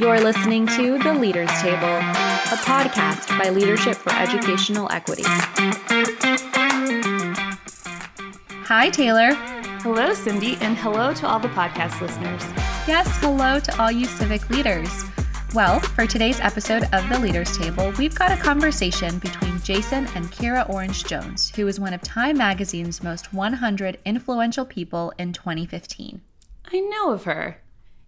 You're listening to The Leaders Table, a podcast by Leadership for Educational Equity. Hi, Taylor. Hello, Cindy, and hello to all the podcast listeners. Yes, hello to all you civic leaders. Well, for today's episode of The Leaders Table, we've got a conversation between Jason and Kira Orange Jones, who is one of Time Magazine's most 100 influential people in 2015. I know of her.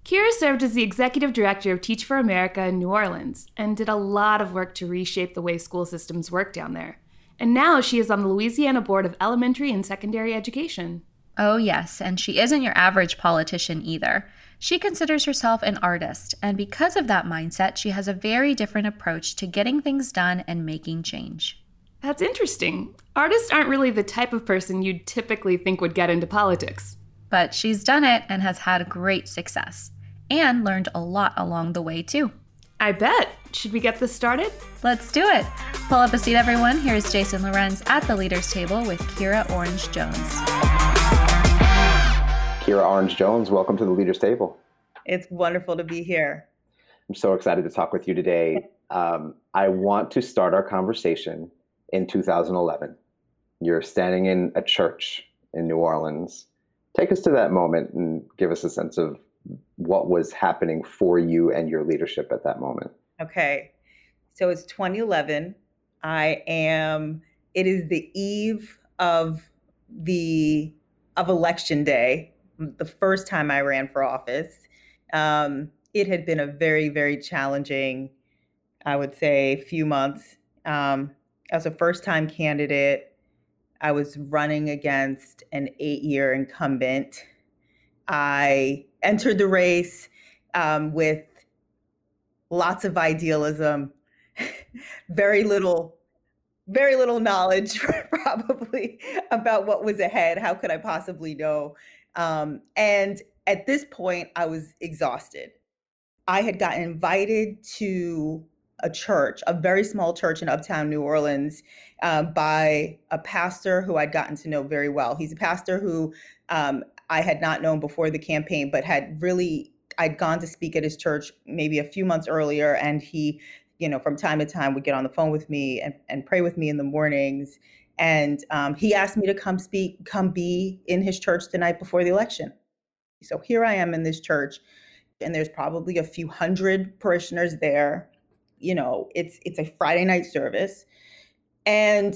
Kira served as the executive director of Teach for America in New Orleans and did a lot of work to reshape the way school systems work down there. And now she is on the Louisiana Board of Elementary and Secondary Education. Oh, yes, and she isn't your average politician either. She considers herself an artist, and because of that mindset, she has a very different approach to getting things done and making change. That's interesting. Artists aren't really the type of person you'd typically think would get into politics but she's done it and has had great success and learned a lot along the way, too. I bet. Should we get this started? Let's do it. Pull up a seat, everyone. Here's Jason Lorenz at the Leaders Table with Kira Orange Jones. Kira Orange Jones, welcome to the Leaders Table. It's wonderful to be here. I'm so excited to talk with you today. Um, I want to start our conversation in 2011. You're standing in a church in New Orleans Take us to that moment and give us a sense of what was happening for you and your leadership at that moment. Okay. So it's 2011. I am it is the eve of the of election day, the first time I ran for office. Um, it had been a very, very challenging, I would say, few months. Um, as a first time candidate, I was running against an eight year incumbent. I entered the race um, with lots of idealism, very little, very little knowledge probably about what was ahead. How could I possibly know? Um, and at this point, I was exhausted. I had gotten invited to a church, a very small church in uptown New Orleans, uh, by a pastor who I'd gotten to know very well. He's a pastor who um, I had not known before the campaign, but had really, I'd gone to speak at his church maybe a few months earlier, and he, you know, from time to time would get on the phone with me and, and pray with me in the mornings. And um, he asked me to come speak, come be in his church the night before the election. So here I am in this church, and there's probably a few hundred parishioners there you know, it's it's a Friday night service. And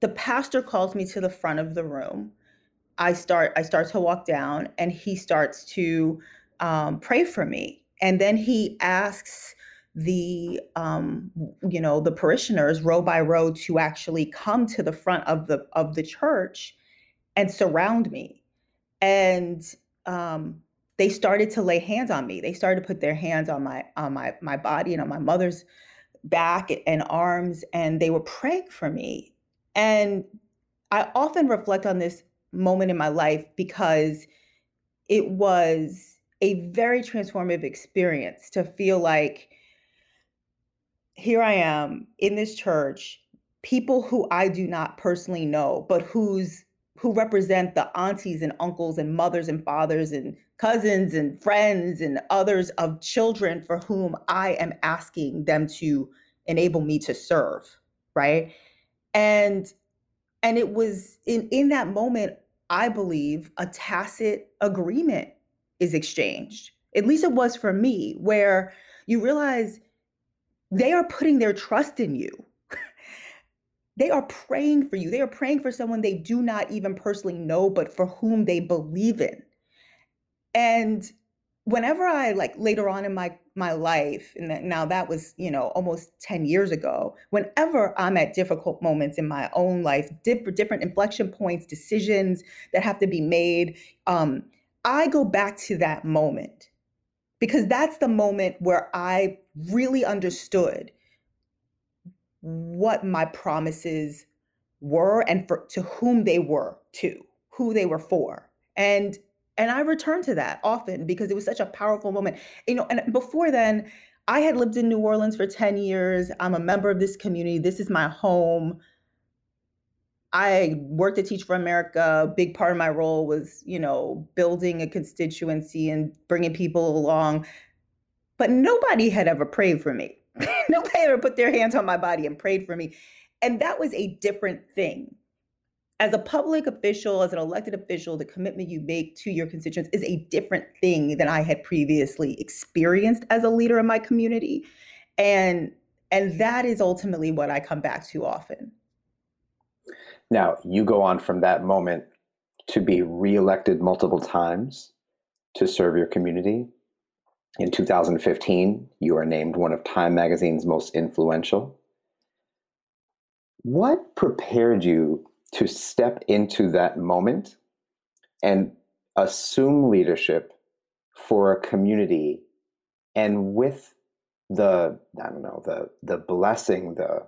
the pastor calls me to the front of the room. I start I start to walk down and he starts to um, pray for me. And then he asks the um, you know the parishioners row by row to actually come to the front of the of the church and surround me and um, they started to lay hands on me. They started to put their hands on my on my my body and on my mother's back and arms and they were praying for me. And I often reflect on this moment in my life because it was a very transformative experience to feel like here I am in this church, people who I do not personally know, but whose who represent the aunties and uncles and mothers and fathers and cousins and friends and others of children for whom I am asking them to enable me to serve, right? And and it was in in that moment I believe a tacit agreement is exchanged. At least it was for me where you realize they are putting their trust in you they are praying for you. They are praying for someone they do not even personally know, but for whom they believe in. And whenever I like later on in my my life, and that, now that was you know almost ten years ago. Whenever I'm at difficult moments in my own life, different different inflection points, decisions that have to be made, um, I go back to that moment because that's the moment where I really understood what my promises were and for to whom they were to, who they were for. And and I return to that often because it was such a powerful moment. You know, and before then, I had lived in New Orleans for 10 years. I'm a member of this community. This is my home. I worked at Teach for America. A big part of my role was, you know, building a constituency and bringing people along. but nobody had ever prayed for me. nobody ever put their hands on my body and prayed for me. And that was a different thing. As a public official, as an elected official, the commitment you make to your constituents is a different thing than I had previously experienced as a leader in my community. And and that is ultimately what I come back to often. Now, you go on from that moment to be reelected multiple times to serve your community. In 2015, you are named one of Time Magazine's most influential. What prepared you to step into that moment and assume leadership for a community. And with the i don't know the the blessing the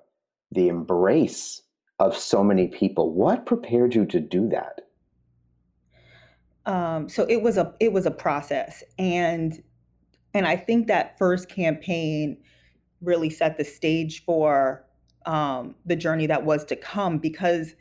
the embrace of so many people what prepared you to do that? Um, so it was a it was a process. And and i think that first campaign really set the stage for um, the journey that was to come because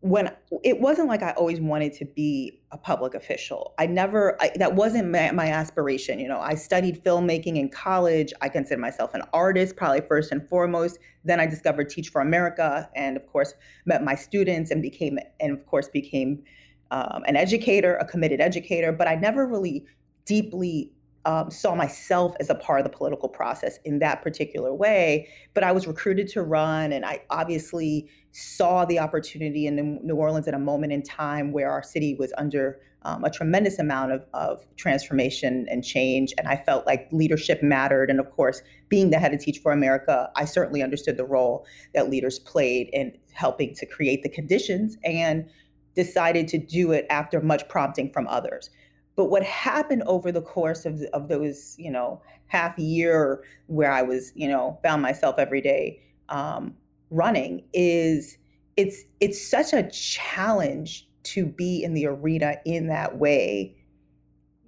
when it wasn't like I always wanted to be a public official. I never, I, that wasn't my, my, aspiration. You know, I studied filmmaking in college. I consider myself an artist, probably first and foremost. Then I discovered Teach for America and, of course, met my students and became, and of course, became um, an educator, a committed educator. But I never really deeply um, saw myself as a part of the political process in that particular way. But I was recruited to run, and I obviously saw the opportunity in New Orleans at a moment in time where our city was under um, a tremendous amount of, of transformation and change. And I felt like leadership mattered. And of course, being the head of Teach for America, I certainly understood the role that leaders played in helping to create the conditions and decided to do it after much prompting from others. But what happened over the course of, of those, you know, half year where I was, you know, found myself every day um, running is it's it's such a challenge to be in the arena in that way.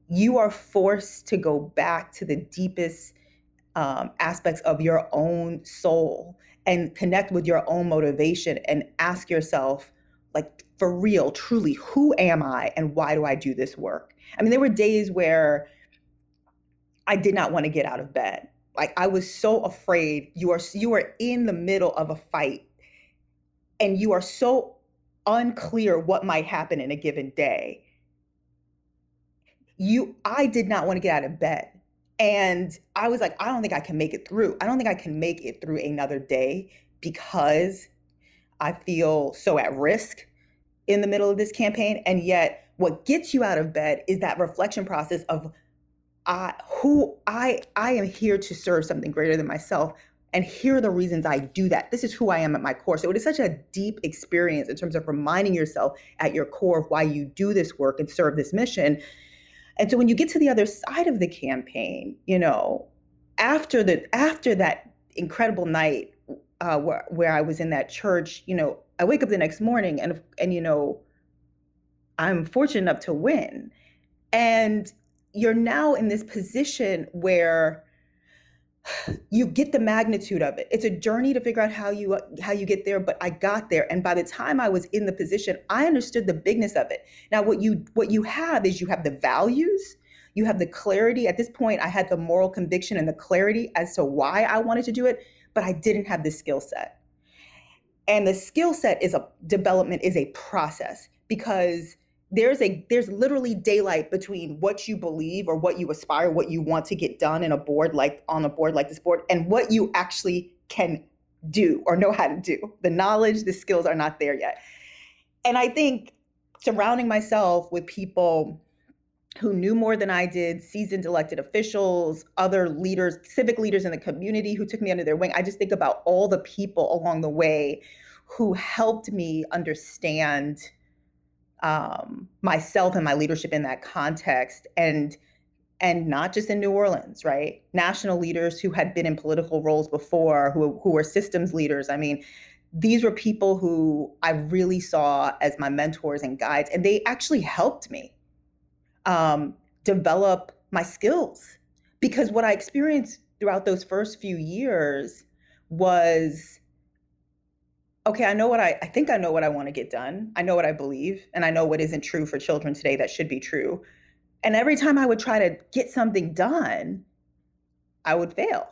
You are forced to go back to the deepest um, aspects of your own soul and connect with your own motivation and ask yourself, like, for real, truly, who am I and why do I do this work? I mean, there were days where I did not want to get out of bed. Like I was so afraid. You are you are in the middle of a fight and you are so unclear what might happen in a given day. You I did not want to get out of bed. And I was like, I don't think I can make it through. I don't think I can make it through another day because I feel so at risk in the middle of this campaign. And yet what gets you out of bed is that reflection process of I who I I am here to serve something greater than myself and here are the reasons I do that. This is who I am at my core. So it is such a deep experience in terms of reminding yourself at your core of why you do this work and serve this mission. And so when you get to the other side of the campaign, you know, after the after that incredible night uh, where where I was in that church, you know, I wake up the next morning and and you know, I'm fortunate enough to win. And you're now in this position where you get the magnitude of it. It's a journey to figure out how you how you get there, but I got there and by the time I was in the position, I understood the bigness of it. Now what you what you have is you have the values, you have the clarity. At this point I had the moral conviction and the clarity as to why I wanted to do it, but I didn't have the skill set. And the skill set is a development is a process because there's a there's literally daylight between what you believe or what you aspire what you want to get done in a board like on a board like this board and what you actually can do or know how to do. The knowledge the skills are not there yet. And i think surrounding myself with people who knew more than i did seasoned elected officials other leaders civic leaders in the community who took me under their wing i just think about all the people along the way who helped me understand um, myself and my leadership in that context and and not just in New Orleans, right? National leaders who had been in political roles before, who who were systems leaders. I mean, these were people who I really saw as my mentors and guides, and they actually helped me um, develop my skills because what I experienced throughout those first few years was okay, I know what I, I think I know what I want to get done. I know what I believe, and I know what isn't true for children today that should be true. And every time I would try to get something done, I would fail.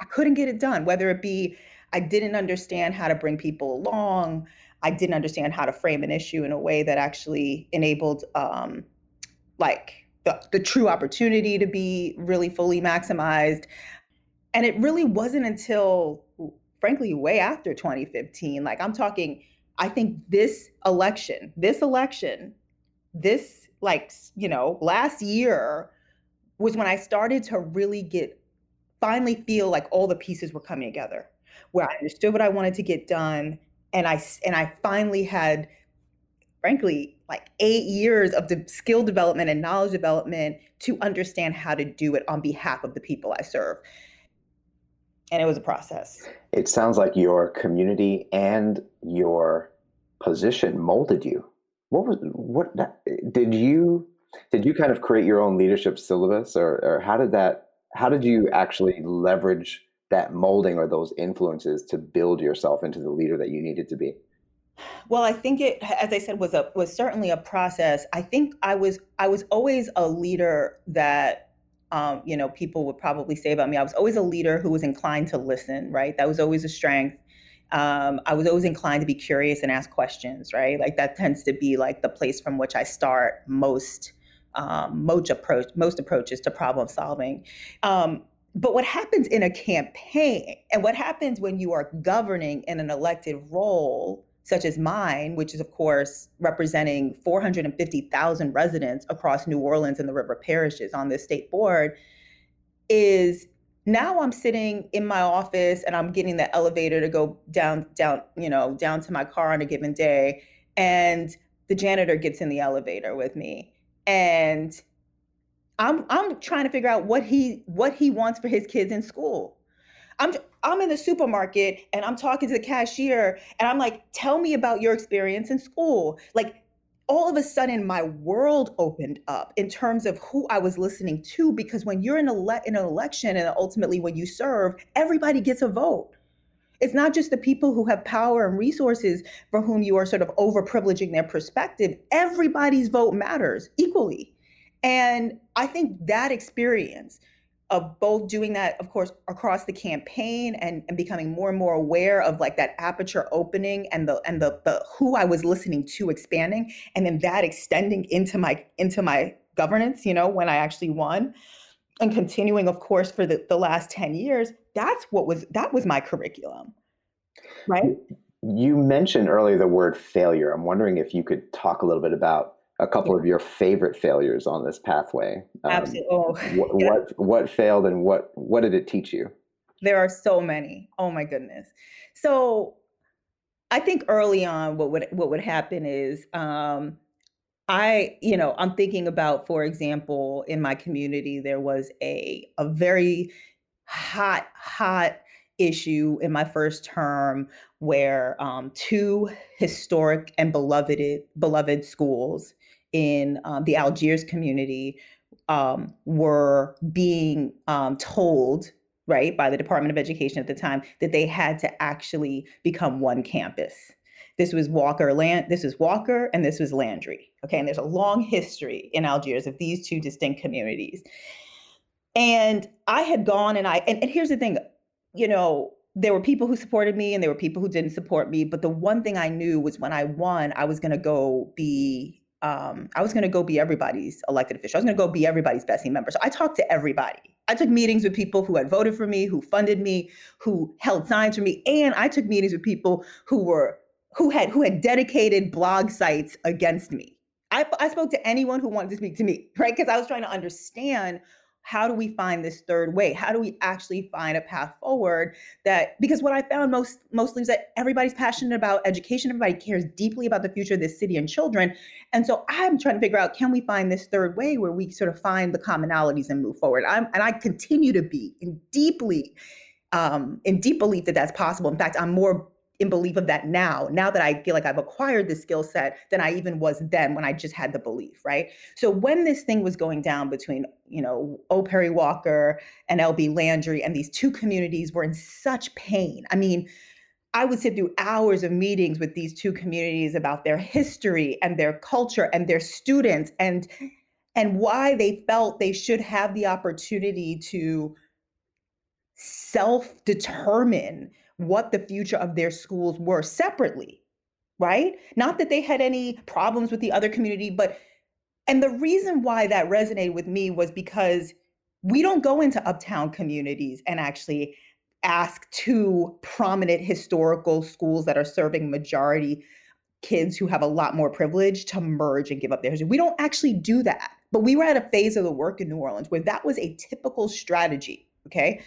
I couldn't get it done, whether it be I didn't understand how to bring people along, I didn't understand how to frame an issue in a way that actually enabled um, like the, the true opportunity to be really fully maximized. And it really wasn't until, frankly, way after 2015, like I'm talking, I think this election, this election, this, like, you know, last year was when I started to really get, finally feel like all the pieces were coming together, where I understood what I wanted to get done. And I, and I finally had, frankly, like eight years of the skill development and knowledge development to understand how to do it on behalf of the people I serve. And it was a process. It sounds like your community and your position molded you. What was what did you did you kind of create your own leadership syllabus or, or how did that how did you actually leverage that molding or those influences to build yourself into the leader that you needed to be? Well, I think it, as I said, was a was certainly a process. I think I was I was always a leader that um, you know people would probably say about me. I was always a leader who was inclined to listen. Right, that was always a strength. Um, I was always inclined to be curious and ask questions. Right, like that tends to be like the place from which I start most um, most approach most approaches to problem solving. Um, but what happens in a campaign and what happens when you are governing in an elected role such as mine, which is, of course, representing 450,000 residents across New Orleans and the river parishes on this state board, is now I'm sitting in my office and I'm getting the elevator to go down, down, you know, down to my car on a given day. And the janitor gets in the elevator with me. And I'm I'm trying to figure out what he what he wants for his kids in school. I'm I'm in the supermarket and I'm talking to the cashier and I'm like, tell me about your experience in school. Like all of a sudden my world opened up in terms of who I was listening to because when you're in, ele- in an election and ultimately when you serve, everybody gets a vote. It's not just the people who have power and resources for whom you are sort of overprivileging their perspective. Everybody's vote matters equally. And I think that experience of both doing that, of course, across the campaign and, and becoming more and more aware of like that aperture opening and the and the, the who I was listening to expanding, and then that extending into my into my governance, you know, when I actually won. And continuing, of course, for the, the last 10 years, that's what was that was my curriculum. Right. You mentioned earlier the word failure. I'm wondering if you could talk a little bit about a couple yeah. of your favorite failures on this pathway. Um, Absolutely. Oh, what, yeah. what what failed and what what did it teach you? There are so many. Oh my goodness. So I think early on, what would what would happen is um, I, you know, I'm thinking about, for example, in my community, there was a a very hot, hot issue in my first term where um, two historic and beloved beloved schools in um, the Algiers community um, were being um, told, right, by the Department of Education at the time that they had to actually become one campus. This was Walker Land. This was Walker, and this was Landry. Okay, and there's a long history in Algiers of these two distinct communities. And I had gone, and I and, and here's the thing, you know, there were people who supported me and there were people who didn't support me. But the one thing I knew was when I won, I was going to go be um, I was going to go be everybody's elected official. I was going to go be everybody's BESE member. So I talked to everybody. I took meetings with people who had voted for me, who funded me, who held signs for me, and I took meetings with people who were who had who had dedicated blog sites against me. I, I spoke to anyone who wanted to speak to me, right? Because I was trying to understand how do we find this third way? How do we actually find a path forward that because what i found most mostly is that everybody's passionate about education everybody cares deeply about the future of this city and children and so i'm trying to figure out can we find this third way where we sort of find the commonalities and move forward? I'm, and i continue to be in deeply um, in deep belief that that's possible. In fact i'm more in belief of that now now that i feel like i've acquired this skill set than i even was then when i just had the belief right? So when this thing was going down between you know o. Perry walker and lb landry and these two communities were in such pain. I mean I would sit through hours of meetings with these two communities about their history and their culture and their students and and why they felt they should have the opportunity to self determine what the future of their schools were separately, right? Not that they had any problems with the other community, but, and the reason why that resonated with me was because we don't go into uptown communities and actually ask two prominent historical schools that are serving majority kids who have a lot more privilege to merge and give up their history. We don't actually do that. But we were at a phase of the work in New Orleans where that was a typical strategy. Okay.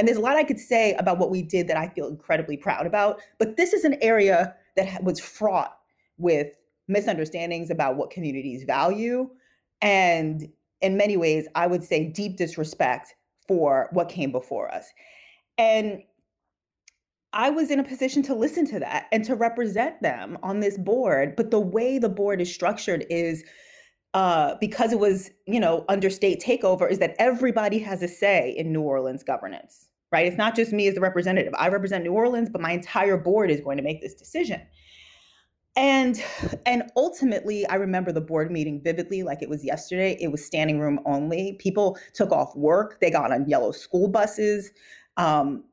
And there's a lot I could say about what we did that I feel incredibly proud about. But this is an area that was fraught with misunderstandings about what communities value. And in many ways, I would say deep disrespect for what came before us. And I was in a position to listen to that and to represent them on this board. But the way the board is structured is uh, because it was, you know, under state takeover, is that everybody has a say in New Orleans governance, right? It's not just me as the representative. I represent New Orleans, but my entire board is going to make this decision. And and ultimately, I remember the board meeting vividly, like it was yesterday. It was standing room only. People took off work. They got on yellow school buses. Um,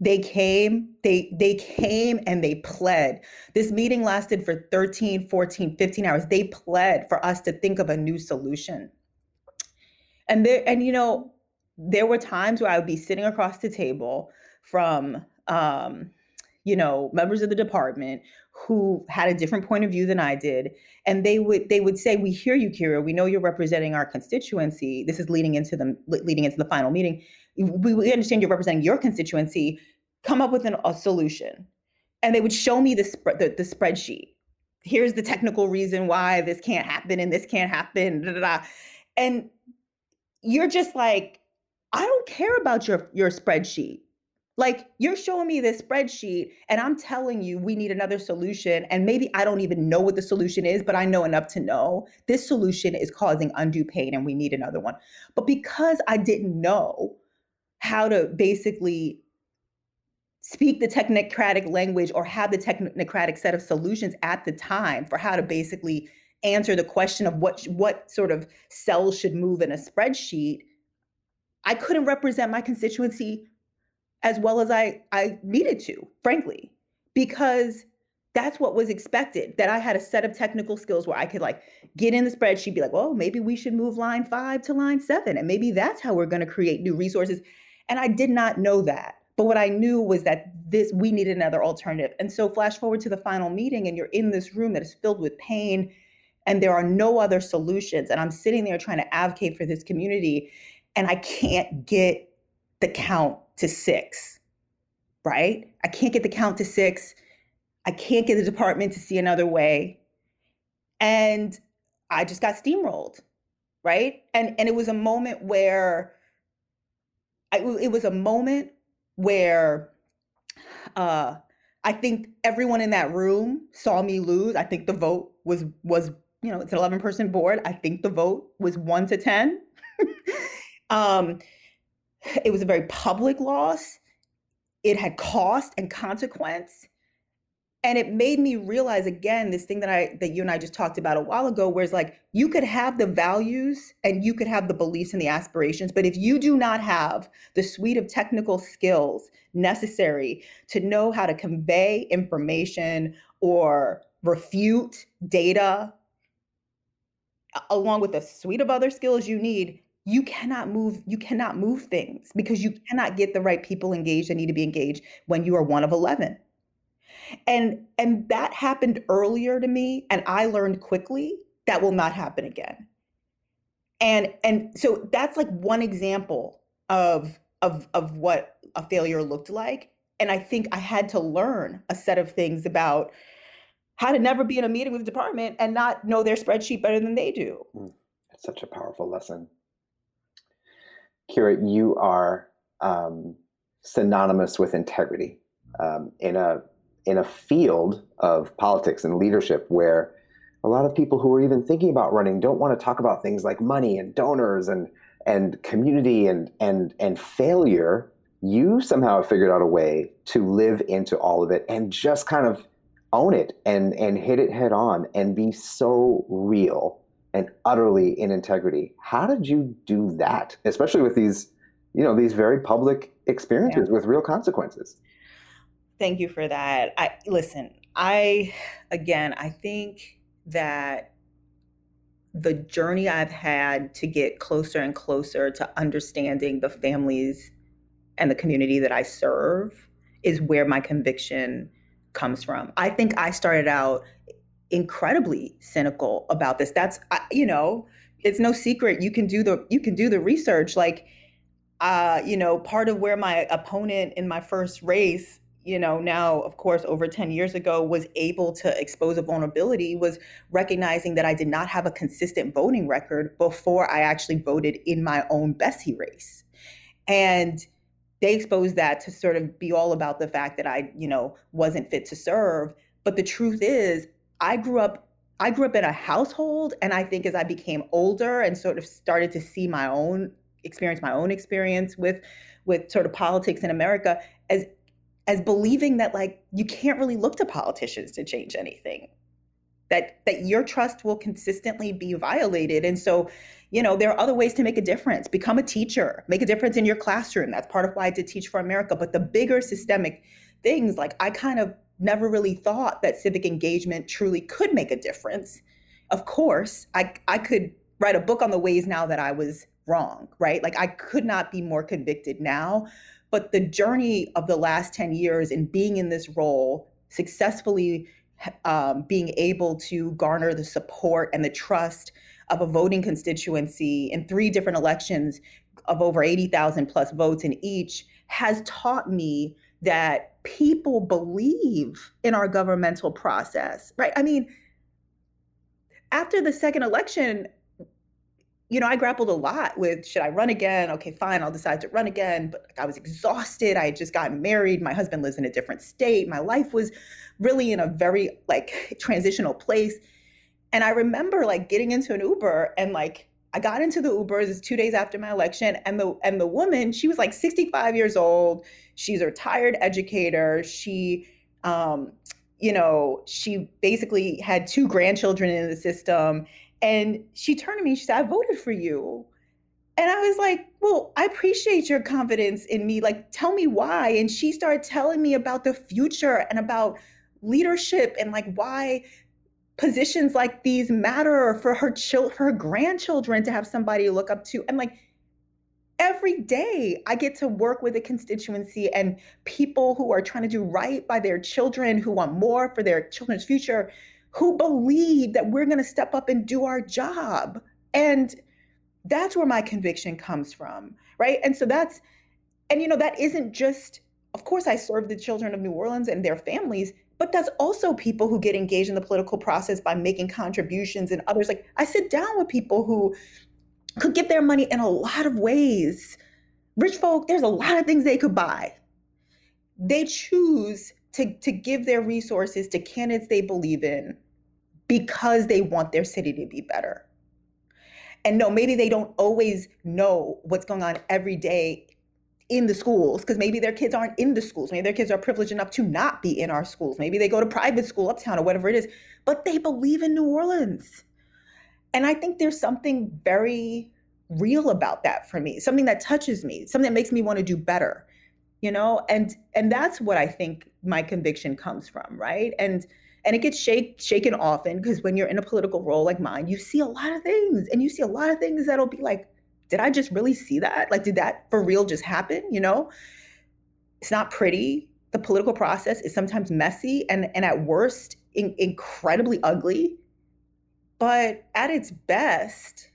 they came they they came and they pled this meeting lasted for 13 14 15 hours they pled for us to think of a new solution and there and you know there were times where i would be sitting across the table from um, you know members of the department who had a different point of view than i did and they would they would say we hear you kira. We know you're representing our constituency. This is leading into the leading into the final meeting. We, we understand you're representing your constituency. Come up with an, a solution. And they would show me the, sp- the, the spreadsheet. Here's the technical reason why this can't happen and this can't happen da, da, da. and you're just like i don't care about your your spreadsheet. Like you're showing me this spreadsheet and i'm telling you we need another solution and maybe i don't even know what the solution is but i know enough to know this solution is causing undue pain and we need another one. But because i didn't know how to basically speak the technocratic language or have the technocratic set of solutions at the time for how to basically answer the question of what what sort of cells should move in a spreadsheet i couldn't represent my constituency as well as i i needed to frankly because that's what was expected that i had a set of technical skills where i could like get in the spreadsheet be like well maybe we should move line 5 to line 7 and maybe that's how we're going to create new resources and I did not know that. But what I knew was that this we needed another alternative. And so flash forward to the final meeting and you're in this room that is filled with pain and there are no other solutions and I'm sitting there trying to advocate for this community and I can't get the count to 6. Right? I can't get the count to 6. I can't get the department to see another way. And I just got steamrolled. Right? And and it was a moment where I, it was a moment where uh, I think everyone in that room saw me lose. I think the vote was was you know it's an 11 person board. I think the vote was one to 10. Um, it was a very public loss. It had cost and consequence and it made me realize again this thing that i that you and i just talked about a while ago where it's like you could have the values and you could have the beliefs and the aspirations but if you do not have the suite of technical skills necessary to know how to convey information or refute data along with a suite of other skills you need you cannot move you cannot move things because you cannot get the right people engaged that need to be engaged when you are one of 11 and and that happened earlier to me and I learned quickly that will not happen again. And and so that's like one example of of of what a failure looked like and I think I had to learn a set of things about how to never be in a meeting with the department and not know their spreadsheet better than they do. Mm, it's such a powerful lesson. Kira, you are um, synonymous with integrity. Um, in a in a field of politics and leadership where a lot of people who are even thinking about running don't want to talk about things like money and donors and and community and and and failure you somehow have figured out a way to live into all of it and just kind of own it and and hit it head on and be so real and utterly in integrity how did you do that especially with these you know these very public experiences yeah. with real consequences. Thank you for that. I listen, I again, I think that the journey I've had to get closer and closer to understanding the families and the community that I serve is where my conviction comes from. I think I started out incredibly cynical about this. That's you know, it's no secret. You can do the you can do the research like uh, you know, part of where my opponent in my first race you know, now, of course, over 10 years ago, was able to expose a vulnerability was recognizing that I did not have a consistent voting record before I actually voted in my own BESE race. And they exposed that to sort of be all about the fact that I, you know, wasn't fit to serve. But the truth is, I grew up I grew up in a household and I think as I became older and sort of started to see my own experience my own experience with with sort of politics in America as as believing that like you can't really look to politicians to change anything. That that your trust will consistently be violated. And so you know there are other ways to make a difference. Become a teacher. Make a difference in your classroom. That's part of why i did teach for america. But the bigger systemic things like i kind of never really thought that civic engagement truly could make a difference. Of course i i could write a book on the ways now that i was wrong right? Like i could not be more convicted now but the journey of the last 10 years in being in this role, successfully um, being able to garner the support and the trust of a voting constituency in three different elections of over 80,000 plus votes in each has taught me that people believe in our governmental process, right? I mean, after the second election, you know, I grappled a lot with should I run again? Okay, fine, I'll decide to run again. But I was exhausted. I had just gotten married. My husband lives in a different state. My life was really in a very like transitional place. And I remember like getting into an Uber and like I got into the Ubers. Two days after my election, and the and the woman, she was like 65 years old. She's a retired educator. She, um, you know, she basically had two grandchildren in the system, and she turned to me, she said, I voted for you. And I was like, Well, I appreciate your confidence in me. Like, tell me why. And she started telling me about the future and about leadership and like why positions like these matter for her children, her grandchildren to have somebody to look up to. And like every day I get to work with a constituency and people who are trying to do right by their children, who want more for their children's future who believe that we're going to step up and do our job. And that's where my conviction comes from, right? And so that's, and you know, that isn't just, of course, I serve the children of New Orleans and their families, but that's also people who get engaged in the political process by making contributions and others. Like I sit down with people who could give their money in a lot of ways. Rich folk, there's a lot of things they could buy. They choose to, to give their resources to candidates they believe in because they want their city to be better. And no, maybe they don't always know what's going on every day in the schools because maybe their kids aren't in the schools. Maybe their kids are privileged enough to not be in our schools. Maybe they go to private school uptown or whatever it is, but they believe in New Orleans. And I think there's something very real about that for me, something that touches me, something that makes me want to do better. You know, and and that's what I think my conviction comes from, right? And and it gets shake, shaken often because when you're in a political role like mine, you see a lot of things and you see a lot of things that'll be like, did I just really see that? Like, did that for real just happen? You know, it's not pretty. The political process is sometimes messy and, and at worst, in, incredibly ugly. But at its best,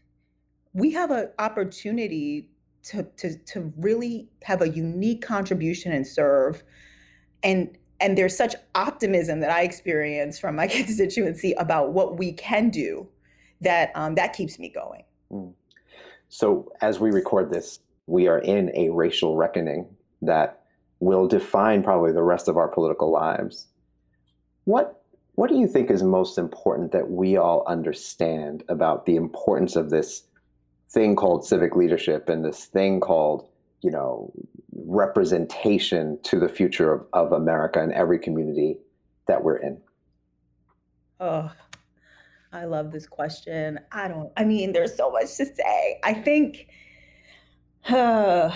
we have an opportunity to, to, to really have a unique contribution and serve and and there's such optimism that I experience from my constituency about what we can do that um, that keeps me going. Mm. So as we record this, we are in a racial reckoning that will define probably the rest of our political lives. What what do you think is most important that we all understand about the importance of this thing called civic leadership and this thing called you know representation to the future of, of America and every community that we're in? Oh, I love this question. I don't, I mean, there's so much to say. I think, uh,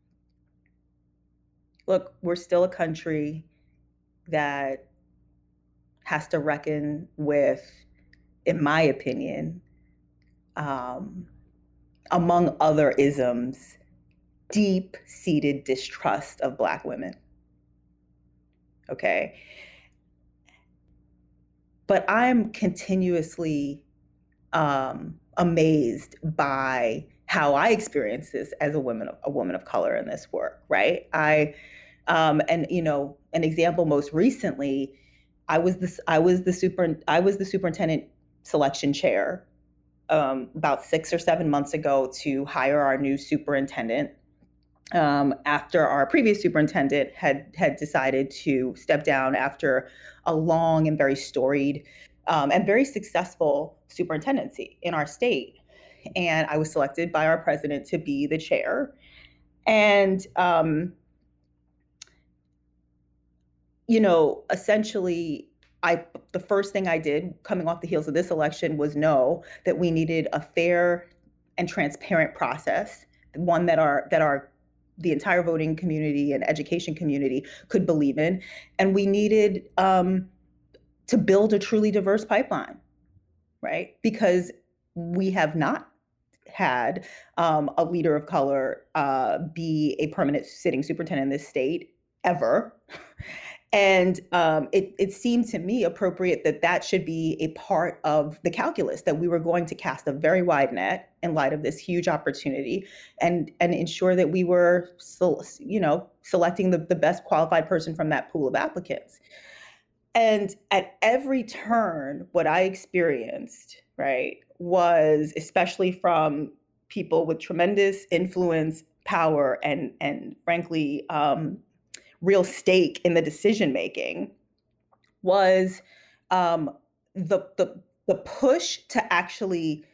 look, we're still a country that has to reckon with, in my opinion, um, among other isms, deep seated distrust of Black women. Okay. But I'm continuously um, amazed by how I experience this as a woman, a woman of color in this work, right? I, um, and you know, an example most recently, I was this, I was the super, I was the superintendent selection chair um, about six or seven months ago to hire our new superintendent. Um, after our previous superintendent had had decided to step down after a long and very storied um, and very successful superintendency in our state, and I was selected by our president to be the chair, and um, you know, essentially I the first thing I did coming off the heels of this election was know that we needed a fair and transparent process, one that our that our the entire voting community and education community could believe in, and we needed um, to build a truly diverse pipeline, right? Because we have not had um, a leader of color uh, be a permanent sitting superintendent in this state ever. And um, it, it seemed to me appropriate that that should be a part of the calculus, that we were going to cast a very wide net in light of this huge opportunity and, and ensure that we were, you know, selecting the, the best qualified person from that pool of applicants. And at every turn, what I experienced, right, was especially from people with tremendous influence, power, and and frankly, um, real stake in the decision making was um, the, the the push to actually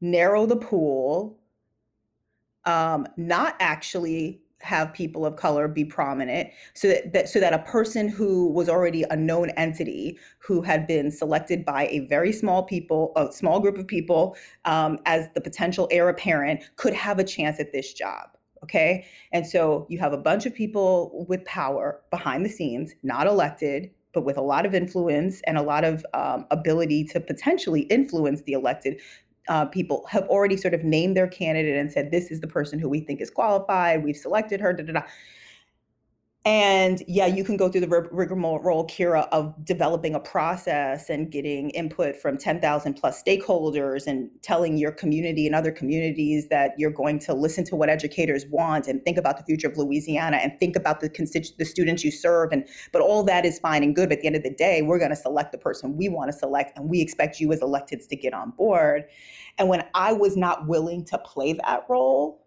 narrow the pool, um, not actually have people of color be prominent so that, that, so that a person who was already a known entity who had been selected by a very small people a small group of people um, as the potential heir apparent could have a chance at this job Okay. And so you have a bunch of people with power behind the scenes, not elected, but with a lot of influence and a lot of um, ability to potentially influence the elected. Uh, people have already sort of named their candidate and said, this is the person who we think is qualified. We've selected her. Da, da, da. And yeah, you can go through the rigmarole, Kira, of developing a process and getting input from 10,000 plus stakeholders and telling your community and other communities that you're going to listen to what educators want and think about the future of Louisiana and think about the constitu- the students you serve. And but all that is fine and good. But at the end of the day, we're going to select the person we want to select, and we expect you as electeds to get on board. And when I was not willing to play that role,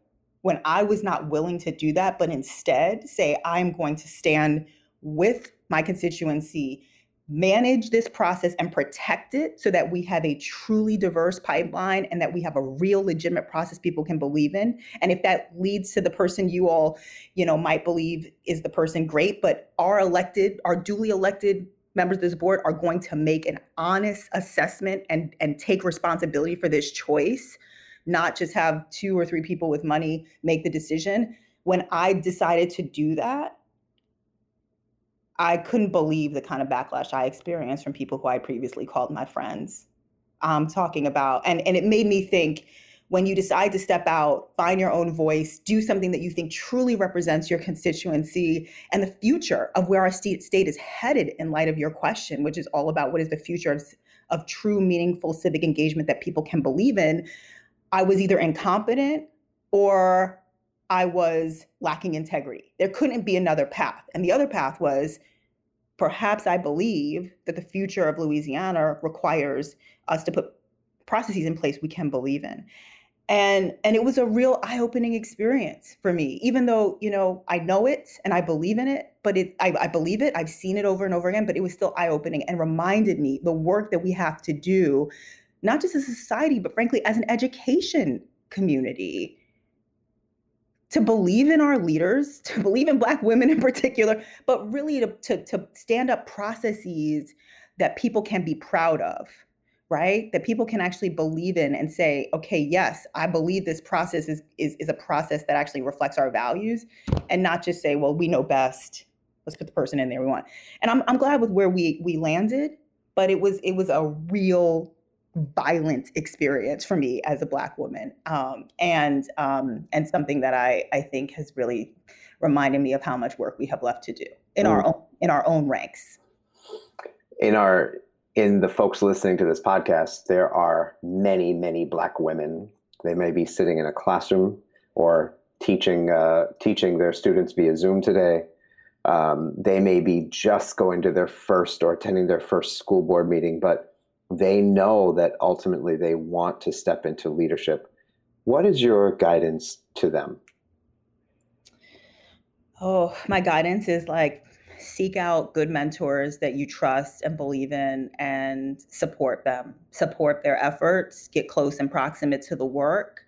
when I was not willing to do that, but instead say, I'm going to stand with my constituency, manage this process and protect it so that we have a truly diverse pipeline and that we have a real legitimate process people can believe in. And if that leads to the person you all, you know, might believe is the person, great, but our elected, our duly elected members of this board are going to make an honest assessment and and take responsibility for this choice not just have two or three people with money make the decision. When I decided to do that, I couldn't believe the kind of backlash I experienced from people who I previously called my friends. I'm talking about, and, and it made me think when you decide to step out, find your own voice, do something that you think truly represents your constituency and the future of where our state, state is headed in light of your question, which is all about what is the future of, of true, meaningful civic engagement that people can believe in. I was either incompetent or I was lacking integrity. There couldn't be another path. And the other path was perhaps I believe that the future of Louisiana requires us to put processes in place we can believe in. And and it was a real eye-opening experience for me, even though, you know, I know it and I believe in it, but it I, I believe it, I've seen it over and over again, but it was still eye-opening and reminded me the work that we have to do not just as a society, but frankly, as an education community, to believe in our leaders, to believe in Black women in particular, but really to, to, to stand up processes that people can be proud of, right? That people can actually believe in and say, okay, yes, I believe this process is, is, is a process that actually reflects our values and not just say, well, we know best. Let's put the person in there we want. And I'm, I'm glad with where we we landed, but it was it was a real violent experience for me as a black woman um, and um, and something that I, I think has really reminded me of how much work we have left to do in mm. our own in our own ranks in our in the folks listening to this podcast, there are many, many black women. They may be sitting in a classroom or teaching uh, teaching their students via Zoom today. Um, they may be just going to their first or attending their first school board meeting, but they know that ultimately they want to step into leadership. What is your guidance to them? Oh, my guidance is like seek out good mentors that you trust and believe in and support them, support their efforts, get close and proximate to the work,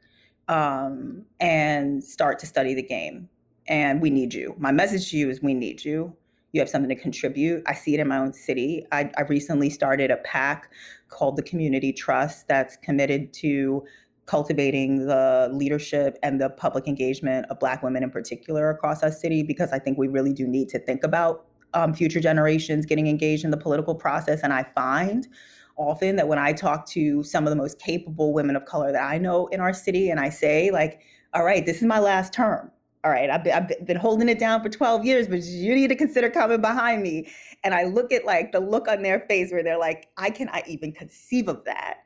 um, and start to study the game. And we need you. My message to you is we need you. You have something to contribute. I see it in my own city. I, I recently started a PAC called the Community Trust that's committed to cultivating the leadership and the public engagement of Black women in particular across our city, because I think we really do need to think about um, future generations getting engaged in the political process. And I find often that when I talk to some of the most capable women of color that I know in our city, and I say, like, all right, this is my last term. All right, I've been, I've been holding it down for 12 years, but you need to consider coming behind me. And I look at like the look on their face where they're like, I cannot even conceive of that.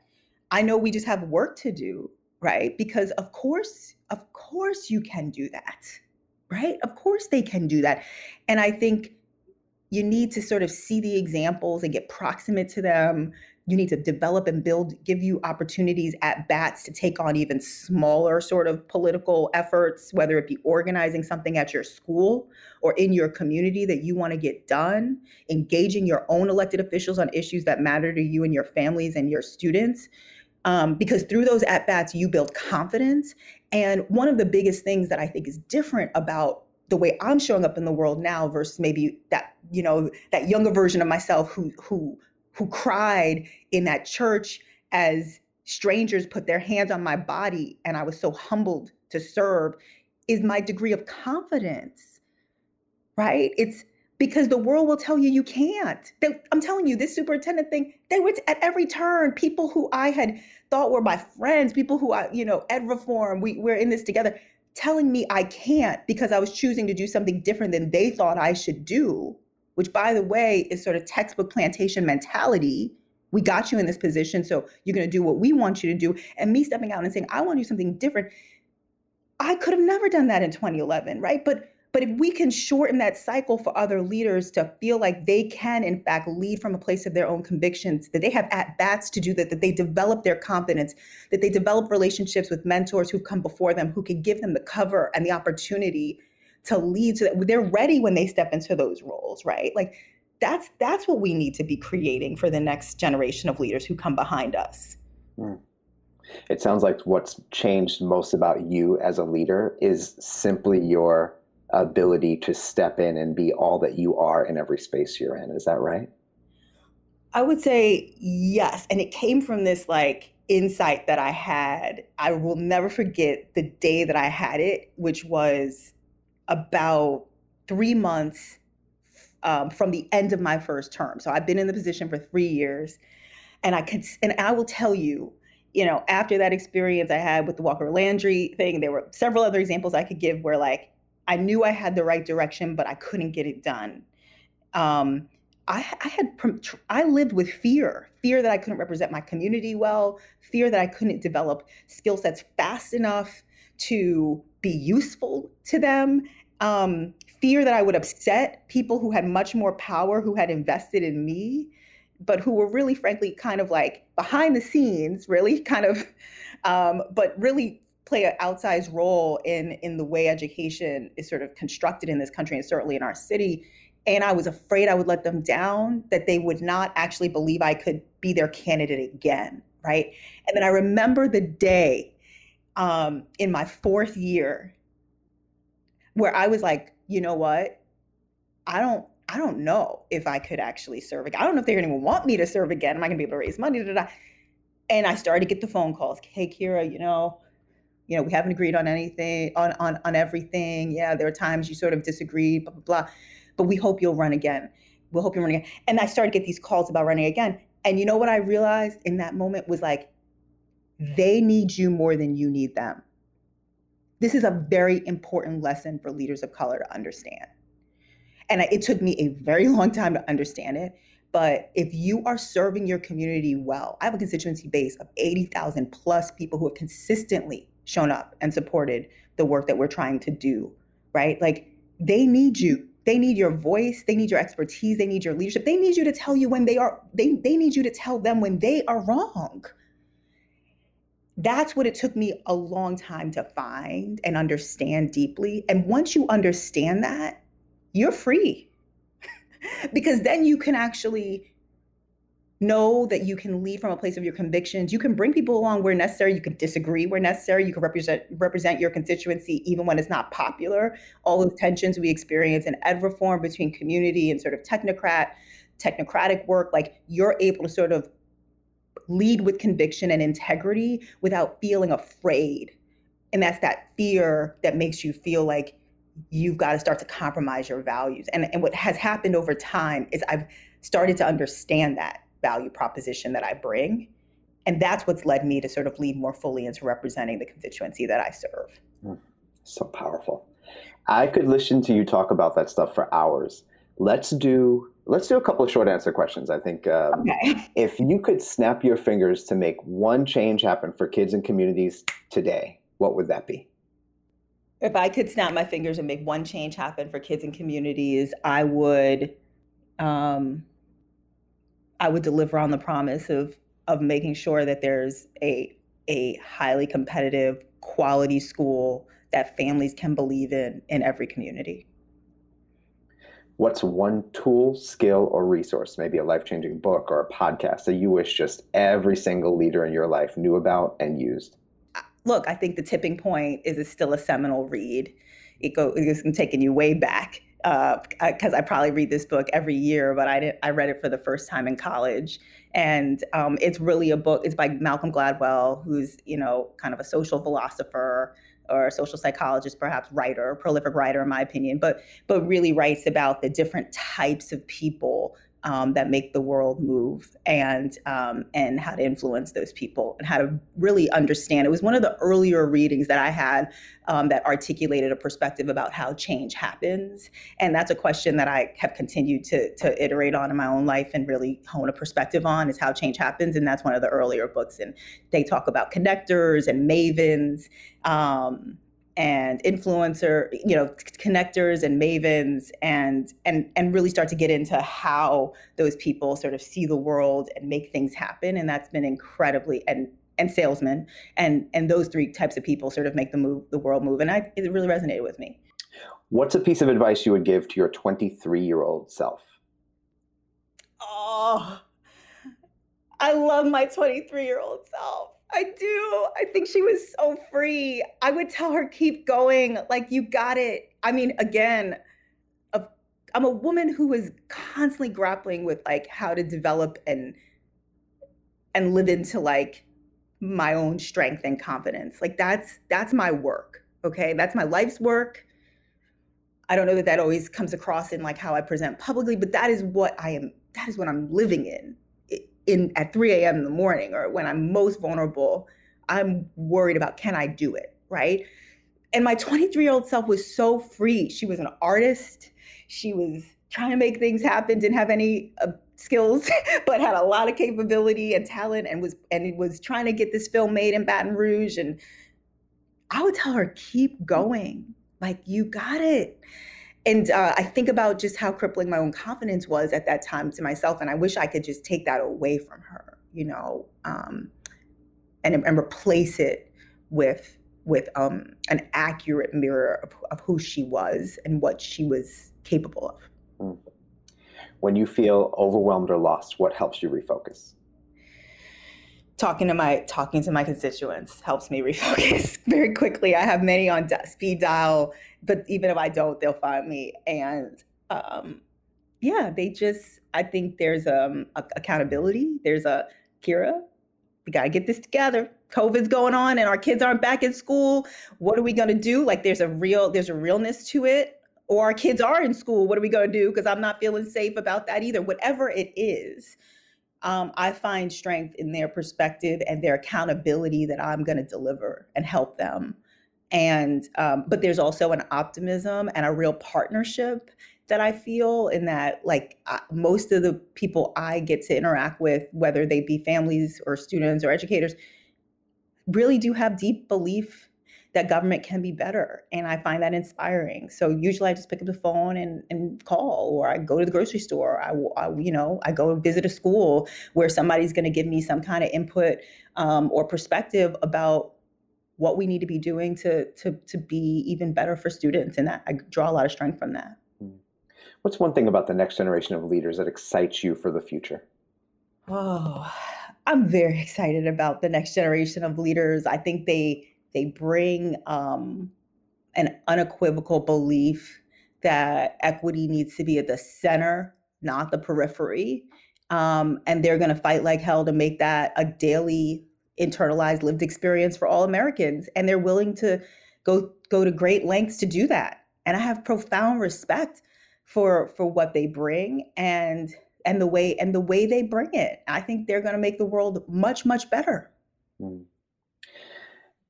I know we just have work to do, right? Because of course, of course you can do that, right? Of course they can do that. And I think you need to sort of see the examples and get proximate to them. You need to develop and build, give you opportunities at bats to take on even smaller sort of political efforts, whether it be organizing something at your school or in your community that you want to get done, engaging your own elected officials on issues that matter to you and your families and your students. Um, because through those at bats, you build confidence. And one of the biggest things that I think is different about the way I'm showing up in the world now versus maybe that you know that younger version of myself who who who cried in that church as strangers put their hands on my body and I was so humbled to serve is my degree of confidence. Right? It's because the world will tell you you can't. They, I'm telling you, this superintendent thing, they were at every turn. People who I had thought were my friends, people who I, you know, ed reform, we, we're in this together, telling me I can't because I was choosing to do something different than they thought I should do, which, by the way, is sort of textbook plantation mentality. We got you in this position, so you're going to do what we want you to do. And me stepping out and saying, I want to do something different. I could have never done that in 2011, right? But but if we can shorten that cycle for other leaders to feel like they can, in fact, lead from a place of their own convictions, that they have at bats to do that, that they develop their confidence, that they develop relationships with mentors who've come before them who can give them the cover and the opportunity to lead so that they're ready when they step into those roles, right? Like that's that's what we need to be creating for the next generation of leaders who come behind us. Mm. It sounds like what's changed most about you as a leader is simply your ability to step in and be all that you are in every space you're in. Is that right? I would say yes. And it came from this like insight that I had. I will never forget the day that I had it, which was about three months um, from the end of my first term. So I've been in the position for three years. And I could, and I will tell you, you know, after that experience I had with the Walker Landry thing, there were several other examples I could give where like I knew I had the right direction, but I couldn't get it done. Um, I, I, had I lived with fear, fear that I couldn't represent my community well, fear that I couldn't develop skill sets fast enough to be useful to them, um, fear that I would upset people who had much more power, who had invested in me, but who were really, frankly, kind of like behind the scenes, really kind of, um, but really play an outsized role in in the way education is sort of constructed in this country and certainly in our city. And i was afraid i would let them down that they would not actually believe i could be their candidate again right? And then i remember the day um, in my fourth year where i was like you know what i don't i don't know if i could actually serve again i don't know if they're going to want me to serve again am i going to be able to raise money da, da, da. and I started to get the phone calls. Hey, Kira, you know, you know, we haven't agreed on anything, on on on everything. Yeah, there are times you sort of disagree, blah blah blah. But we hope you'll run again. We'll hope you run again. And I started to get these calls about running again. And you know what I realized in that moment was like, they need you more than you need them. This is a very important lesson for leaders of color to understand. And it took me a very long time to understand it. But if you are serving your community well, I have a constituency base of 80,000 plus people who have consistently shown up and supported the work that we're trying to do, right? Like they need you. They need your voice, they need your expertise, they need your leadership. They need you to tell you when they are they they need you to tell them when they are wrong. That's what it took me a long time to find and understand deeply. And once you understand that, you're free. because then you can actually know that you can lead from a place of your convictions you can bring people along where necessary you can disagree where necessary you can represent represent your constituency even when it's not popular all those tensions we experience in ed reform between community and sort of technocrat technocratic work like you're able to sort of lead with conviction and integrity without feeling afraid and that's that fear that makes you feel like you've got to start to compromise your values and, and what has happened over time is i've started to understand that value proposition that I bring. And that's what's led me to sort of lead more fully into representing the constituency that I serve. Mm, so powerful. I could listen to you talk about that stuff for hours. Let's do let's do a couple of short answer questions. I think um, okay. if you could snap your fingers to make one change happen for kids and communities today, what would that be? If I could snap my fingers and make one change happen for kids and communities, I would um, I would deliver on the promise of of making sure that there's a a highly competitive quality school that families can believe in in every community. What's one tool, skill, or resource, maybe a life changing book or a podcast that you wish just every single leader in your life knew about and used? Look, I think the tipping point is, is still a seminal read. It goes it's taking you way back because uh, I probably read this book every year, but I did I read it for the first time in college, and um, it's really a book. It's by Malcolm Gladwell, who's you know kind of a social philosopher or a social psychologist, perhaps writer, prolific writer in my opinion, but but really writes about the different types of people um, that make the world move and um, and how to influence those people and how to really understand. It was one of the earlier readings that I had um, that articulated a perspective about how change happens, and that's a question that I have continued to to iterate on in my own life and really hone a perspective on is how change happens, and that's one of the earlier books. And they talk about connectors and mavens. Um, and influencer, you know, connectors and mavens and and and really start to get into how those people sort of see the world and make things happen. And that's been incredibly and and salesmen and and those three types of people sort of make the move the world move. And I it really resonated with me. What's a piece of advice you would give to your 23 year old self? Oh, I love my 23 year old self. I do. I think she was so free. I would tell her, keep going. Like, you got it. I mean, again, I'm a woman who is constantly grappling with like how to develop and and live into like my own strength and confidence. Like that's that's my work. Okay, that's my life's work. I don't know that that always comes across in like how I present publicly, but that is what I am. That is what I'm living in in at 3 a.m. in the morning or when I'm most vulnerable, I'm worried about can I do it, right? And my 23 year old self was so free. She was an artist. She was trying to make things happen, didn't have any uh, skills, but had a lot of capability and talent and was and was trying to get this film made in Baton Rouge. And I would tell her, keep going. Like you got it and uh, I think about just how crippling my own confidence was at that time to myself, and I wish I could just take that away from her, you know, um, and and replace it with with um, an accurate mirror of, of, who she was and what she was capable of. Hmm. When you feel overwhelmed or lost, what helps you refocus? Talking to my talking to my constituents helps me refocus very quickly. I have many on speed dial, but even if I don't, they'll find me. And um, yeah, they just I think there's um, a, accountability. There's a Kira, we got to get this together. COVID's going on and our kids aren't back in school. What are we to do? Like there's a real there's a realness to it. Or our kids are in school. What are we to do? Because I'm not feeling safe about that either. Whatever it is, um, I find strength in their perspective and their accountability that I'm going to deliver and help them. And um, but there's also an optimism and a real partnership that I feel in that, like uh, most of the people I get to interact with, whether they be families or students or educators, really do have deep belief that government can be better. And I find that inspiring. So usually I just pick up the phone and, and call, or I go to the grocery store. I, I you know, I go visit a school where somebody's going to give me some kind of input um, or perspective about what we need to be doing to, to, to be even better for students. And that I draw a lot of strength from that. Hmm. What's one thing about the next generation of leaders that excites you for the future? Oh, I'm very excited about the next generation of leaders. I think they they bring um, an unequivocal belief that equity needs to be at the center, not the periphery. Um, and they're going to fight like hell to make that a daily internalized lived experience for all Americans. And they're willing to go go to great lengths to do that. And I have profound respect for for what they bring and and the way and the way they bring it. I think they're going to make the world much much better. Mm.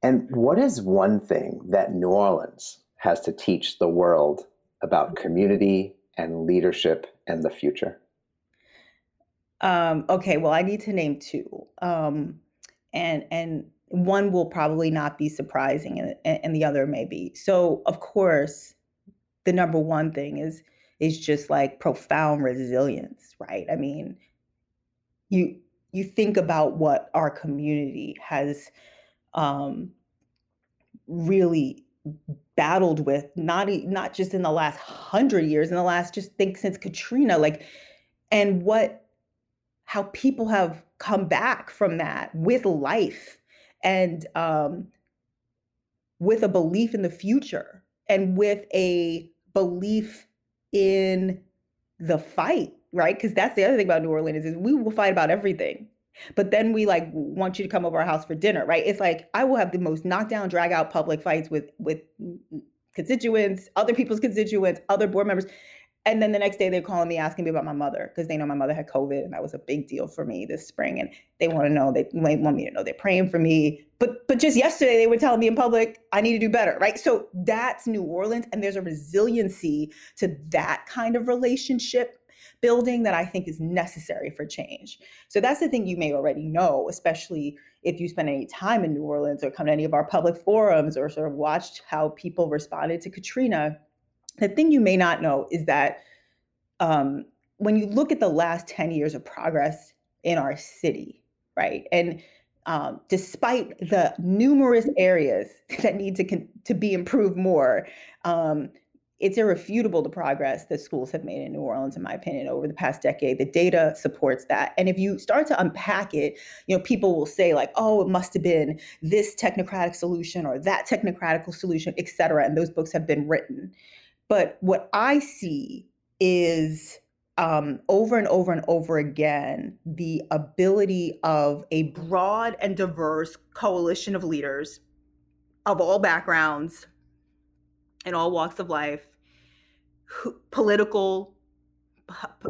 And what is one thing that New Orleans has to teach the world about community and leadership and the future? Um, okay, well, I need to name two, um, and and one will probably not be surprising, and, and the other may be. So, of course, the number one thing is is just like profound resilience, right? I mean, you you think about what our community has um, really battled with not not just in the last hundred years in the last just think since katrina like and what how people have come back from that with life and um, with a belief in the future and with a belief in the fight right? Because that's the other thing about new orleans is we will fight about everything but then we like want you to come over our house for dinner, right? It's like I will have the most knockdown, drag out public fights with with constituents, other people's constituents, other board members. And then the next day they're calling me asking me about my mother because they know my mother had COVID and that was a big deal for me this spring. And they want to know, they want me to know they're praying for me. But but just yesterday they were telling me in public, I need to do better, right? So that's New Orleans. And there's a resiliency to that kind of relationship building that I think is necessary for change. So that's the thing you may already know, especially if you spend any time in New Orleans or come to any of our public forums or sort of watched how people responded to Katrina. The thing you may not know is that um, when you look at the last 10 years of progress in our city, right? And um, despite the numerous areas that need to, con- to be improved more, um, it's irrefutable the progress that schools have made in New Orleans, in my opinion, over the past decade. The data supports that. And if you start to unpack it, you know, people will say, like, oh, it must have been this technocratic solution or that technocratic solution, et cetera. And those books have been written. But what I see is um, over and over and over again the ability of a broad and diverse coalition of leaders of all backgrounds in all walks of life political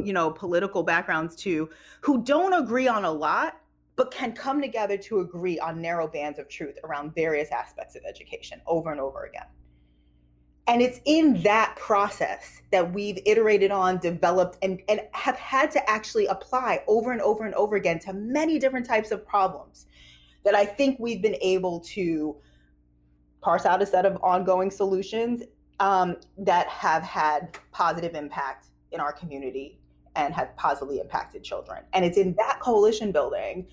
you know political backgrounds too who don't agree on a lot but can come together to agree on narrow bands of truth around various aspects of education over and over again. And it's in that process that we've iterated on developed and, and have had to actually apply over and over and over again to many different types of problems that i think we've been able to parse out a set of ongoing solutions um, that have had positive impact in our community and have positively impacted children. And it's in that coalition building,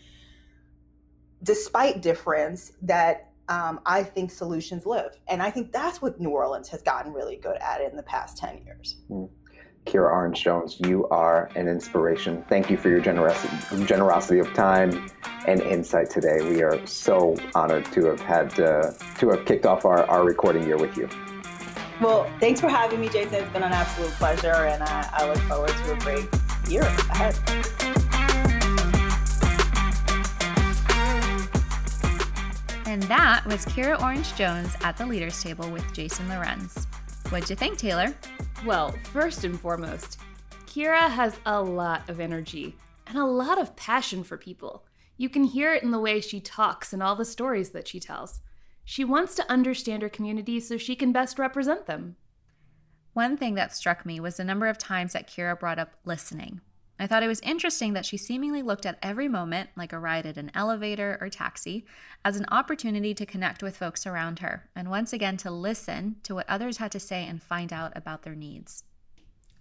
despite difference, that um, I think solutions live. And I think that's what New Orleans has gotten really good at in the past 10 years. Mm. Kira Orange Jones, you are an inspiration. Thank you for your generosity, generosity of time and insight today. We are so honored to have had uh, to have kicked off our, our recording year with you. Well, thanks for having me, Jason. It's been an absolute pleasure, and I, I look forward to a great year ahead. And that was Kira Orange Jones at the Leaders Table with Jason Lorenz. What'd you think, Taylor? Well, first and foremost, Kira has a lot of energy and a lot of passion for people. You can hear it in the way she talks and all the stories that she tells. She wants to understand her community so she can best represent them. One thing that struck me was the number of times that Kira brought up listening. I thought it was interesting that she seemingly looked at every moment, like a ride at an elevator or taxi, as an opportunity to connect with folks around her and once again to listen to what others had to say and find out about their needs.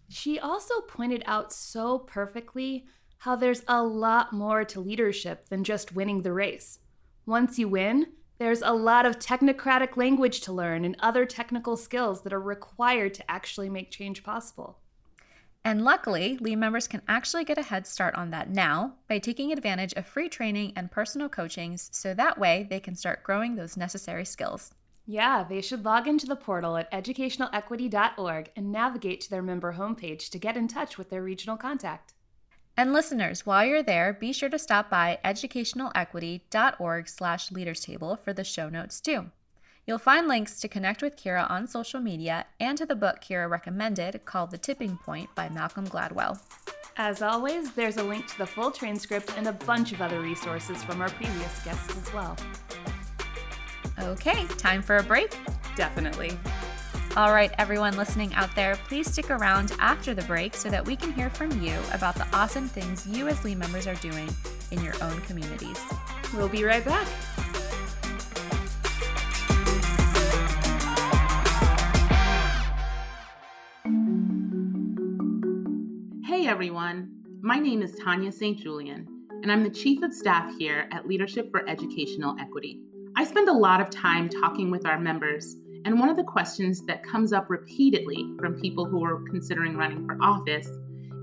She also pointed out so perfectly how there's a lot more to leadership than just winning the race. Once you win, there's a lot of technocratic language to learn and other technical skills that are required to actually make change possible. And luckily, Lee members can actually get a head start on that now by taking advantage of free training and personal coachings so that way they can start growing those necessary skills. Yeah, they should log into the portal at educationalequity.org and navigate to their member homepage to get in touch with their regional contact. And listeners, while you're there, be sure to stop by educationalequity.org slash leaders table for the show notes too. You'll find links to connect with Kira on social media and to the book Kira recommended called The Tipping Point by Malcolm Gladwell. As always, there's a link to the full transcript and a bunch of other resources from our previous guests as well. Okay, time for a break? Definitely. All right, everyone listening out there, please stick around after the break so that we can hear from you about the awesome things you as Lee members are doing in your own communities. We'll be right back. Everyone, my name is Tanya St. Julian, and I'm the Chief of Staff here at Leadership for Educational Equity. I spend a lot of time talking with our members, and one of the questions that comes up repeatedly from people who are considering running for office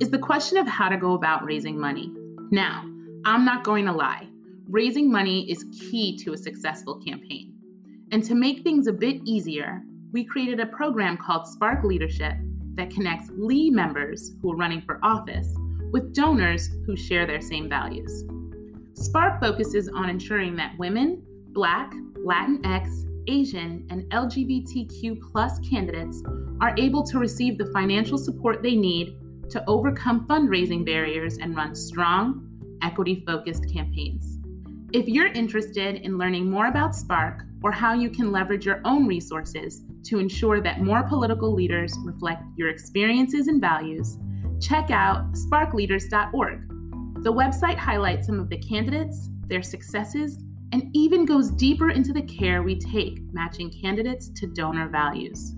is the question of how to go about raising money. Now, I'm not going to lie, raising money is key to a successful campaign. And to make things a bit easier, we created a program called Spark Leadership that connects Lee members who are running for office with donors who share their same values. Spark focuses on ensuring that women, Black, Latinx, Asian, and LGBTQ candidates are able to receive the financial support they need to overcome fundraising barriers and run strong, equity focused campaigns. If you're interested in learning more about Spark or how you can leverage your own resources to ensure that more political leaders reflect your experiences and values, check out sparkleaders.org. The website highlights some of the candidates, their successes, and even goes deeper into the care we take matching candidates to donor values.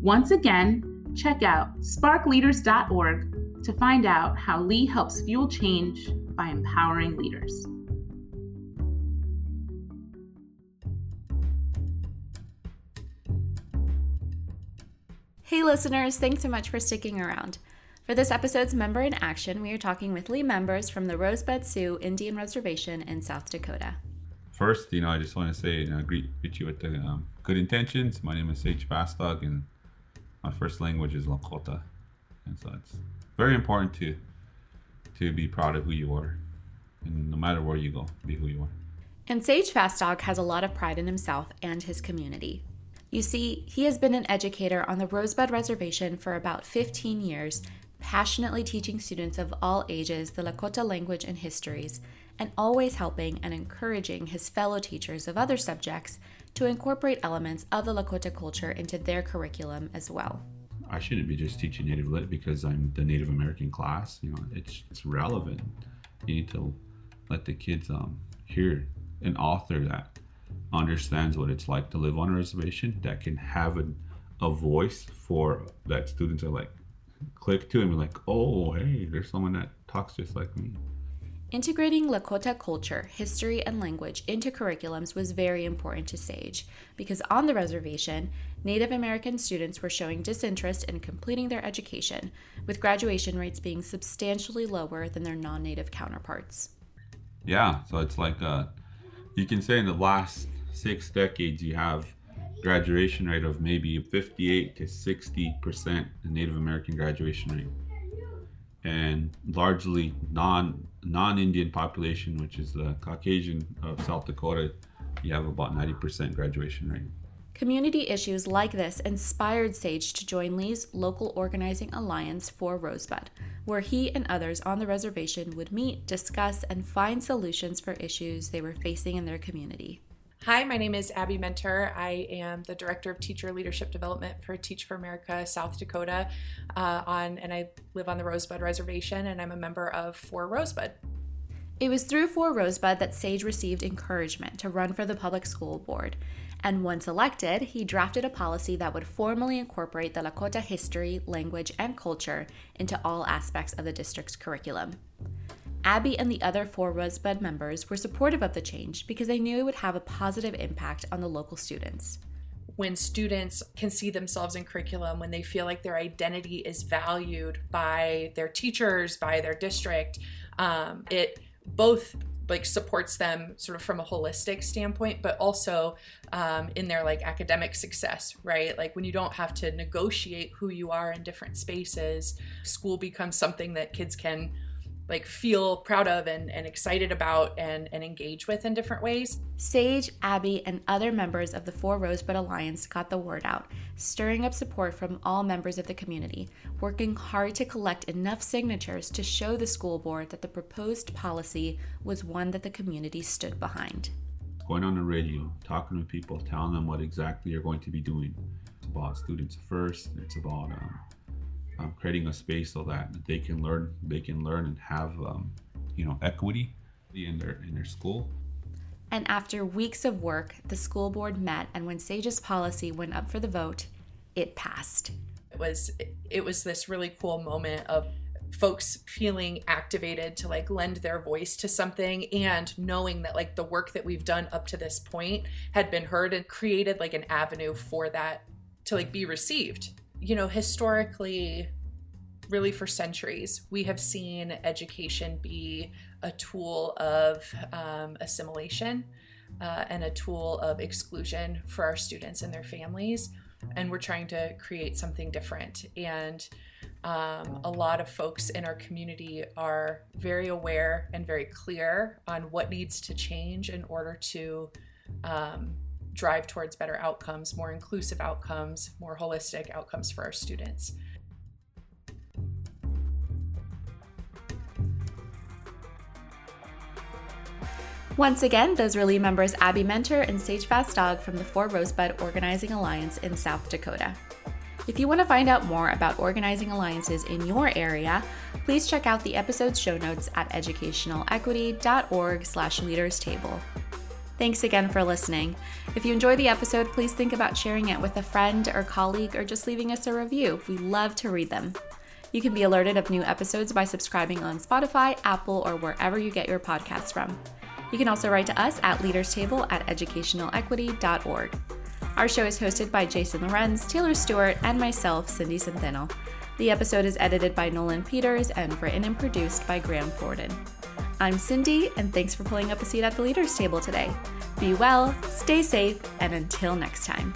Once again, check out sparkleaders.org to find out how Lee helps fuel change by empowering leaders. Hey, listeners, thanks so much for sticking around. For this episode's Member in Action, we are talking with Lee members from the Rosebud Sioux Indian Reservation in South Dakota. First, you know, I just want to say, you know, greet, greet you with the um, good intentions. My name is Sage Fast Dog, and my first language is Lakota, and so it's very important to to be proud of who you are, and no matter where you go, be who you are. And Sage Fastdog has a lot of pride in himself and his community. You see, he has been an educator on the Rosebud Reservation for about 15 years, passionately teaching students of all ages the Lakota language and histories, and always helping and encouraging his fellow teachers of other subjects to incorporate elements of the Lakota culture into their curriculum as well. I shouldn't be just teaching Native Lit because I'm the Native American class. You know, it's it's relevant. You need to let the kids um, hear an author that understands what it's like to live on a reservation, that can have a, a voice for that students are like click to and be like, oh, hey, there's someone that talks just like me. Integrating Lakota culture, history, and language into curriculums was very important to SAGE because on the reservation, Native American students were showing disinterest in completing their education, with graduation rates being substantially lower than their non native counterparts. Yeah, so it's like uh, you can say in the last six decades, you have graduation rate of maybe 58 to 60 percent Native American graduation rate, and largely non non Indian population, which is the Caucasian of South Dakota, you have about 90% graduation rate. Community issues like this inspired Sage to join Lee's local organizing alliance for Rosebud, where he and others on the reservation would meet, discuss, and find solutions for issues they were facing in their community. Hi, my name is Abby Mentor. I am the Director of Teacher Leadership Development for Teach for America South Dakota, uh, on, and I live on the Rosebud Reservation, and I'm a member of For Rosebud. It was through For Rosebud that Sage received encouragement to run for the public school board. And once elected, he drafted a policy that would formally incorporate the Lakota history, language, and culture into all aspects of the district's curriculum. Abby and the other four Rosebud members were supportive of the change because they knew it would have a positive impact on the local students. When students can see themselves in curriculum, when they feel like their identity is valued by their teachers, by their district, um, it both like supports them sort of from a holistic standpoint but also um, in their like academic success right? Like when you don't have to negotiate who you are in different spaces school becomes something that kids can like feel proud of and, and excited about and, and engage with in different ways. Sage, Abby, and other members of the Four Rosebud Alliance got the word out, stirring up support from all members of the community, working hard to collect enough signatures to show the school board that the proposed policy was one that the community stood behind. Going on the radio, talking to people, telling them what exactly you're going to be doing. It's about students first. It's about um, um, creating a space so that they can learn, they can learn and have, um, you know, equity in their in their school. And after weeks of work, the school board met, and when Sage's policy went up for the vote, it passed. It was it was this really cool moment of folks feeling activated to like lend their voice to something and knowing that like the work that we've done up to this point had been heard and created like an avenue for that to like be received you know, historically, really for centuries, we have seen education be a tool of um, assimilation uh, and a tool of exclusion for our students and their families. And we're trying to create something different. And um, a lot of folks in our community are very aware and very clear on what needs to change in order to um, drive towards better outcomes, more inclusive outcomes, more holistic outcomes for our students. Once again, those Lee members Abby Mentor and Sage Fast Dog from the Four Rosebud Organizing Alliance in South Dakota. If you want to find out more about organizing alliances in your area, please check out the episode's show notes at educationalequity.org slash leaders table. Thanks again for listening. If you enjoy the episode, please think about sharing it with a friend or colleague or just leaving us a review. We love to read them. You can be alerted of new episodes by subscribing on Spotify, Apple, or wherever you get your podcasts from. You can also write to us at leaderstable at educationalequity.org. Our show is hosted by Jason Lorenz, Taylor Stewart, and myself, Cindy Centeno. The episode is edited by Nolan Peters and written and produced by Graham Forden. I'm Cindy, and thanks for pulling up a seat at the leaders table today. Be well, stay safe, and until next time.